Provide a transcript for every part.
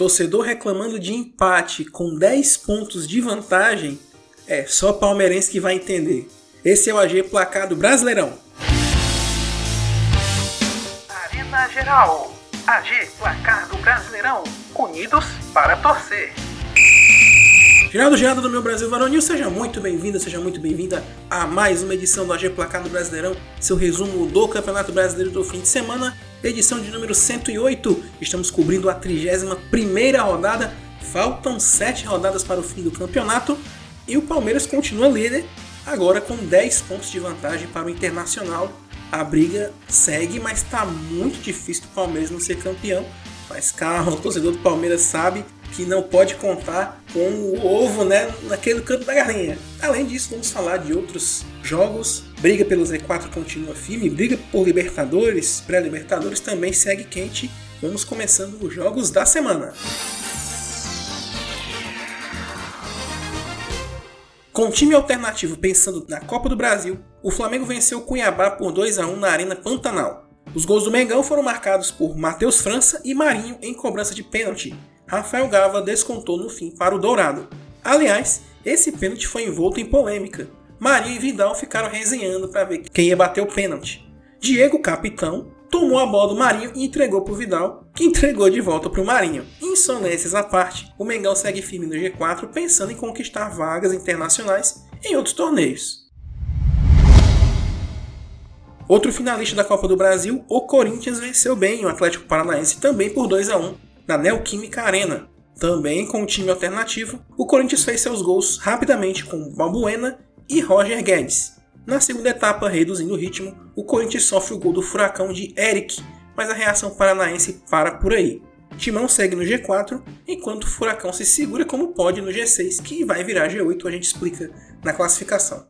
Torcedor reclamando de empate com 10 pontos de vantagem, é só palmeirense que vai entender. Esse é o AG Placado Brasileirão. Arena Geral. AG Placar do Brasileirão. Unidos para torcer. Geraldo Geraldo do meu Brasil Varonil, seja muito bem-vindo, seja muito bem-vinda a mais uma edição do AG Placar do Brasileirão, seu resumo do Campeonato Brasileiro do fim de semana, edição de número 108. Estamos cobrindo a 31ª rodada, faltam 7 rodadas para o fim do campeonato e o Palmeiras continua líder, agora com 10 pontos de vantagem para o Internacional. A briga segue, mas está muito difícil o Palmeiras não ser campeão. Mas calma, o torcedor do Palmeiras sabe que não pode contar com o ovo né, naquele canto da galinha. Além disso, vamos falar de outros jogos. Briga pelo Z4 continua firme, briga por Libertadores, pré-Libertadores também segue quente. Vamos começando os jogos da semana. Com time alternativo pensando na Copa do Brasil, o Flamengo venceu o Cuiabá por 2 a 1 na Arena Pantanal. Os gols do Mengão foram marcados por Matheus França e Marinho em cobrança de pênalti, Rafael Gava descontou no fim para o Dourado. Aliás, esse pênalti foi envolto em polêmica. Marinho e Vidal ficaram resenhando para ver quem ia bater o pênalti. Diego, capitão, tomou a bola do Marinho e entregou para o Vidal, que entregou de volta para o Marinho. Insonências à parte, o Mengão segue firme no G4 pensando em conquistar vagas internacionais em outros torneios. Outro finalista da Copa do Brasil, o Corinthians venceu bem o Atlético Paranaense também por 2 a 1 na Neoquímica Arena. Também com o time alternativo, o Corinthians fez seus gols rapidamente com Balbuena e Roger Guedes. Na segunda etapa, reduzindo o ritmo, o Corinthians sofre o gol do furacão de Eric, mas a reação paranaense para por aí. Timão segue no G4, enquanto o Furacão se segura como pode no G6, que vai virar G8, a gente explica na classificação.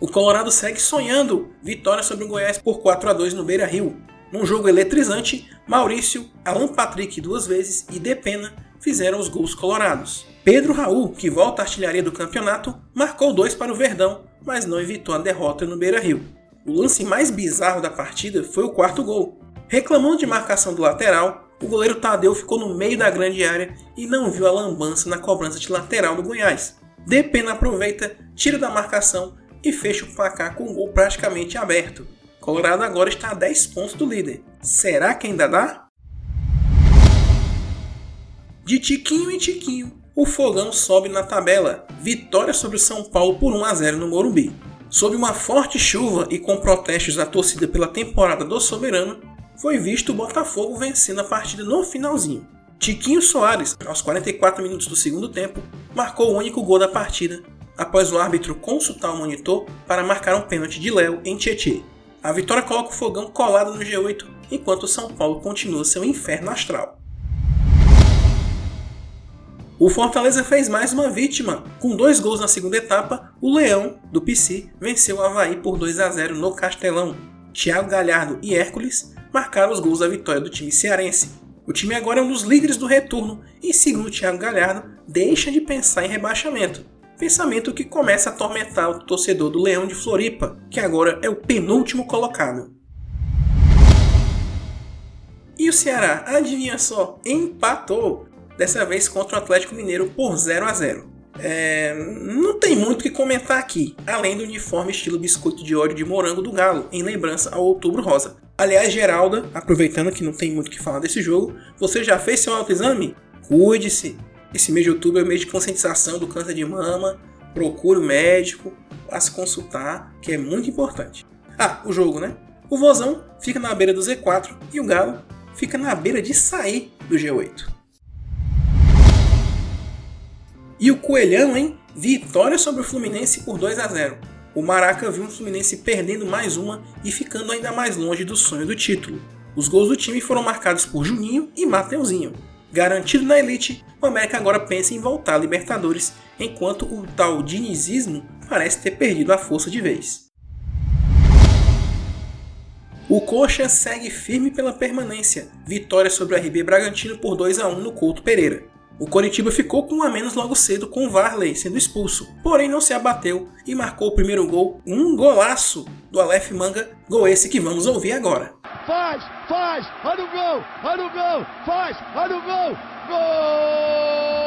O Colorado segue sonhando vitória sobre o Goiás por 4 a 2 no Beira Rio. Num jogo eletrizante, Maurício, Alan Patrick duas vezes e Depena fizeram os gols colorados. Pedro Raul, que volta à artilharia do campeonato, marcou dois para o Verdão, mas não evitou a derrota no Beira-Rio. O lance mais bizarro da partida foi o quarto gol. Reclamando de marcação do lateral, o goleiro Tadeu ficou no meio da grande área e não viu a lambança na cobrança de lateral do Goiás. Depena aproveita, tira da marcação e fecha o placar com o gol praticamente aberto. Colorado agora está a 10 pontos do líder. Será que ainda dá? De tiquinho em tiquinho, o Fogão sobe na tabela. Vitória sobre o São Paulo por 1 a 0 no Morumbi. Sob uma forte chuva e com protestos da torcida pela temporada do Soberano, foi visto o Botafogo vencendo a partida no finalzinho. Tiquinho Soares, aos 44 minutos do segundo tempo, marcou o único gol da partida, após o árbitro consultar o monitor para marcar um pênalti de Léo em Tietê. A vitória coloca o Fogão colado no G8, enquanto o São Paulo continua seu inferno astral. O Fortaleza fez mais uma vítima. Com dois gols na segunda etapa, o Leão, do PC, venceu o Havaí por 2 a 0 no Castelão. Thiago Galhardo e Hércules marcaram os gols da vitória do time cearense. O time agora é um dos líderes do retorno e, segundo Thiago Galhardo, deixa de pensar em rebaixamento pensamento que começa a atormentar o torcedor do Leão de Floripa, que agora é o penúltimo colocado. E o Ceará, adivinha só, empatou, dessa vez contra o Atlético Mineiro por 0 a 0. É, não tem muito o que comentar aqui, além do uniforme estilo biscoito de óleo de morango do Galo, em lembrança ao Outubro Rosa. Aliás, Geralda, aproveitando que não tem muito o que falar desse jogo, você já fez seu autoexame? Cuide-se, esse mês de outubro é o mês de conscientização do câncer de mama. Procure o médico, vá se consultar, que é muito importante. Ah, o jogo, né? O Vozão fica na beira do Z4 e o Galo fica na beira de sair do G8. E o Coelhão, hein? Vitória sobre o Fluminense por 2 a 0. O Maraca viu o Fluminense perdendo mais uma e ficando ainda mais longe do sonho do título. Os gols do time foram marcados por Juninho e Mateuzinho. Garantido na elite, o América agora pensa em voltar à Libertadores, enquanto o tal dinizismo parece ter perdido a força de vez. O Coxa segue firme pela permanência, vitória sobre o RB Bragantino por 2 a 1 no Couto Pereira. O Coritiba ficou com um a menos logo cedo com o Varley sendo expulso, porém não se abateu e marcou o primeiro gol, um golaço do Aleph Manga, gol esse que vamos ouvir agora. Faz, faz, olha o gol, olha o gol, faz, olha o gol, gol!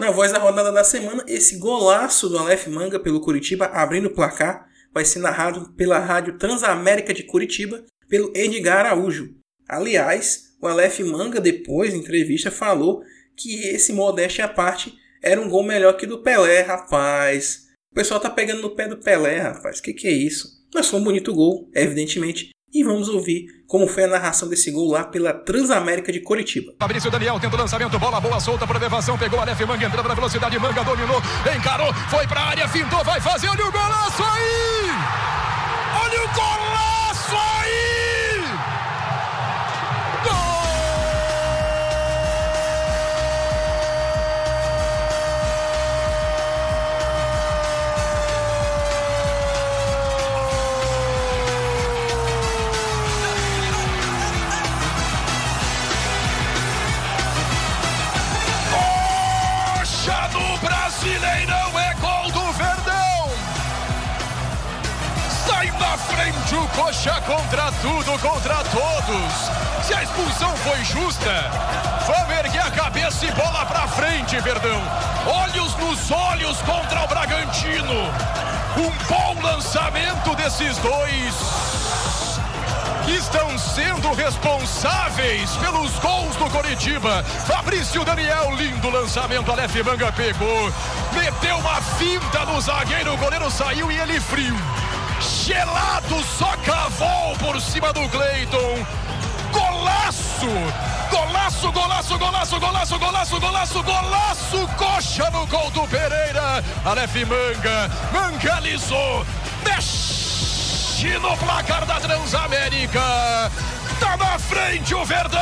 Na voz da rodada da semana, esse golaço do Aleph Manga pelo Curitiba abrindo o placar vai ser narrado pela Rádio Transamérica de Curitiba pelo Edgar Araújo. Aliás, o Aleph Manga, depois, em entrevista, falou que esse modéstia à parte era um gol melhor que do Pelé, rapaz. O pessoal tá pegando no pé do Pelé, rapaz. Que que é isso? Mas foi um bonito gol, evidentemente. E vamos ouvir como foi a narração desse gol lá pela Transamérica de Curitiba. Fabrício Daniel tenta o lançamento, bola boa solta para elevação, pegou a Aleph Manga entrando na velocidade, Manga dominou, encarou, foi para a área, fintou, vai fazer, olha o golaço aí! Expulsão foi justa, vamos erguer a cabeça e bola pra frente, Verdão. Olhos nos olhos contra o Bragantino. Um bom lançamento desses dois que estão sendo responsáveis pelos gols do Coritiba. Fabrício Daniel, lindo lançamento, Aleph Manga pegou, meteu uma finta no zagueiro, o goleiro saiu e ele frio gelado, só cavou por cima do Cleiton. Golaço! Golaço, golaço, golaço, golaço, golaço, golaço, golaço! Coxa no gol do Pereira. Aleph Manga, mangalizou, mexe no placar da Transamérica. Tá na frente o Verdão!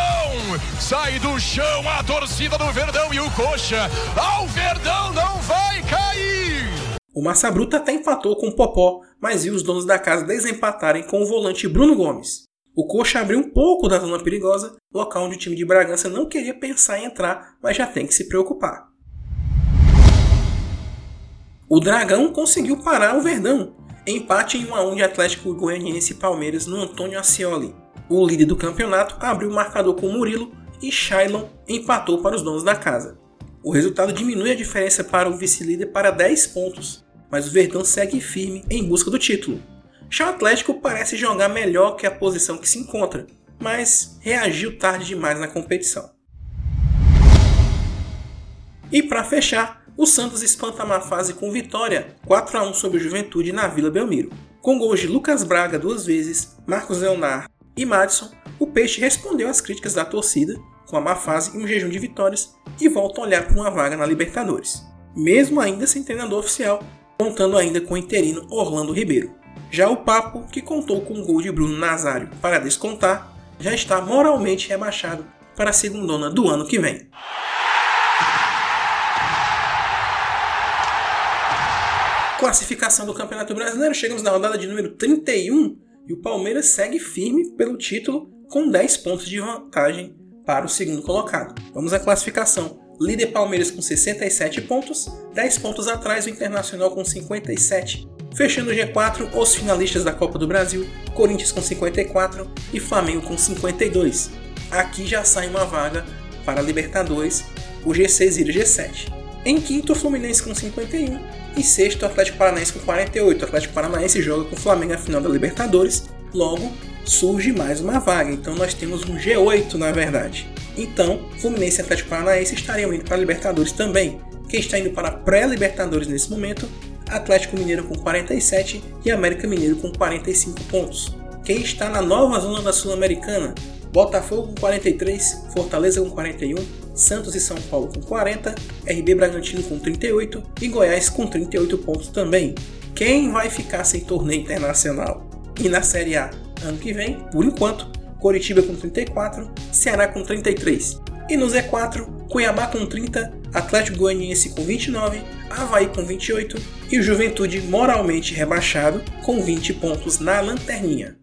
Sai do chão a torcida do Verdão e o Coxa. Ao Verdão não vai cair! O Massa Bruta até empatou com o Popó, mas viu os donos da casa desempatarem com o volante Bruno Gomes. O Coxa abriu um pouco da zona perigosa, local onde o time de Bragança não queria pensar em entrar, mas já tem que se preocupar. O Dragão conseguiu parar o Verdão, empate em 1 a 1 de Atlético Goianiense e Palmeiras no Antônio Ascioli. O líder do campeonato abriu o marcador com Murilo e Shailon empatou para os donos da casa. O resultado diminui a diferença para o vice-líder para 10 pontos, mas o Verdão segue firme em busca do título. Já o Atlético parece jogar melhor que a posição que se encontra, mas reagiu tarde demais na competição. E para fechar, o Santos espanta uma fase com vitória 4 a 1 sobre o Juventude na Vila Belmiro. Com gols de Lucas Braga duas vezes, Marcos Leonard e Madison, o Peixe respondeu às críticas da torcida com a má fase e um jejum de vitórias e volta a olhar para uma vaga na Libertadores, mesmo ainda sem treinador oficial, contando ainda com o interino Orlando Ribeiro. Já o Papo, que contou com o gol de Bruno Nazário para descontar, já está moralmente rebaixado para a segundona do ano que vem. Classificação do Campeonato Brasileiro, chegamos na rodada de número 31 e o Palmeiras segue firme pelo título com 10 pontos de vantagem para o segundo colocado. Vamos à classificação. Líder Palmeiras com 67 pontos, 10 pontos atrás o Internacional com 57. Fechando o G4, os finalistas da Copa do Brasil, Corinthians com 54 e Flamengo com 52. Aqui já sai uma vaga para a Libertadores, o G6 vira G7. Em quinto, o Fluminense com 51 e sexto, o Atlético Paranaense com 48. O Atlético Paranaense joga com o Flamengo na final da Libertadores, logo surge mais uma vaga. Então nós temos um G8 na verdade. Então, Fluminense e Atlético Paranaense estariam indo para a Libertadores também. Quem está indo para a pré-Libertadores nesse momento, Atlético Mineiro com 47 e América Mineiro com 45 pontos. Quem está na nova zona da Sul-Americana, Botafogo com 43, Fortaleza com 41, Santos e São Paulo com 40, RB Bragantino com 38 e Goiás com 38 pontos também. Quem vai ficar sem torneio internacional? E na Série A, ano que vem, por enquanto, Coritiba com 34, Ceará com 33. E no Z4, Cuiabá com 30, Atlético Goianiense com 29, Havaí com 28 e o Juventude moralmente rebaixado com 20 pontos na lanterninha.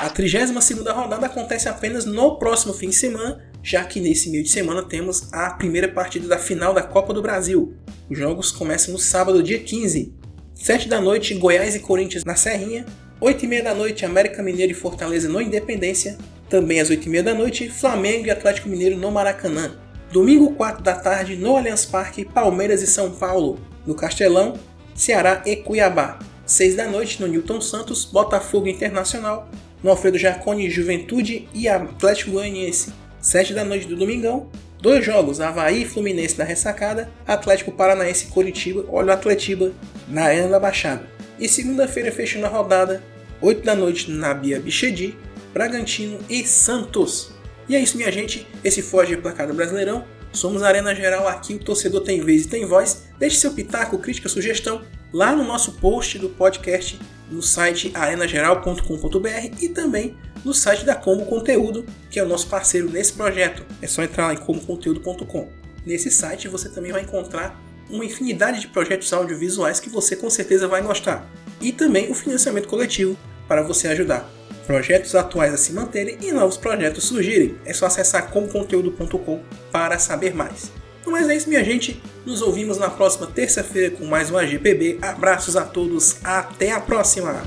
A 32ª rodada acontece apenas no próximo fim de semana, já que nesse meio de semana temos a primeira partida da final da Copa do Brasil. Os jogos começam no sábado, dia 15. 7 da noite, Goiás e Corinthians na Serrinha. 8 e meia da noite, América Mineiro e Fortaleza no Independência. Também às 8 e meia da noite, Flamengo e Atlético Mineiro no Maracanã. Domingo 4 da tarde, no Allianz Parque, Palmeiras e São Paulo. No Castelão, Ceará e Cuiabá. 6 da noite, no Newton Santos, Botafogo Internacional no Alfredo Jaconi, Juventude e Atlético Goianiense. 7 da noite do domingão, dois jogos, Havaí e Fluminense na ressacada, Atlético Paranaense e Coritiba, olha o Atletiba, na Arena da Baixada. E segunda-feira fechando a rodada, 8 da noite na Bia Bichedi, Bragantino e Santos. E é isso minha gente, esse Foge Placado Brasileirão, somos a Arena Geral, aqui o torcedor tem vez e tem voz, deixe seu pitaco, crítica, sugestão lá no nosso post do podcast no site arenageral.com.br e também no site da Combo Conteúdo, que é o nosso parceiro nesse projeto. É só entrar lá em comboconteúdo.com. Nesse site você também vai encontrar uma infinidade de projetos audiovisuais que você com certeza vai gostar. E também o financiamento coletivo para você ajudar projetos atuais a se manterem e novos projetos surgirem. É só acessar comconteúdo.com para saber mais. Mas é isso, minha gente. Nos ouvimos na próxima terça-feira com mais um AGPB. Abraços a todos. Até a próxima.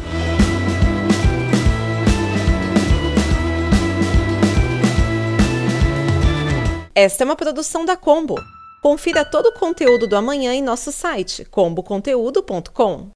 Esta é uma produção da Combo. Confira todo o conteúdo do amanhã em nosso site comboconteúdo.com.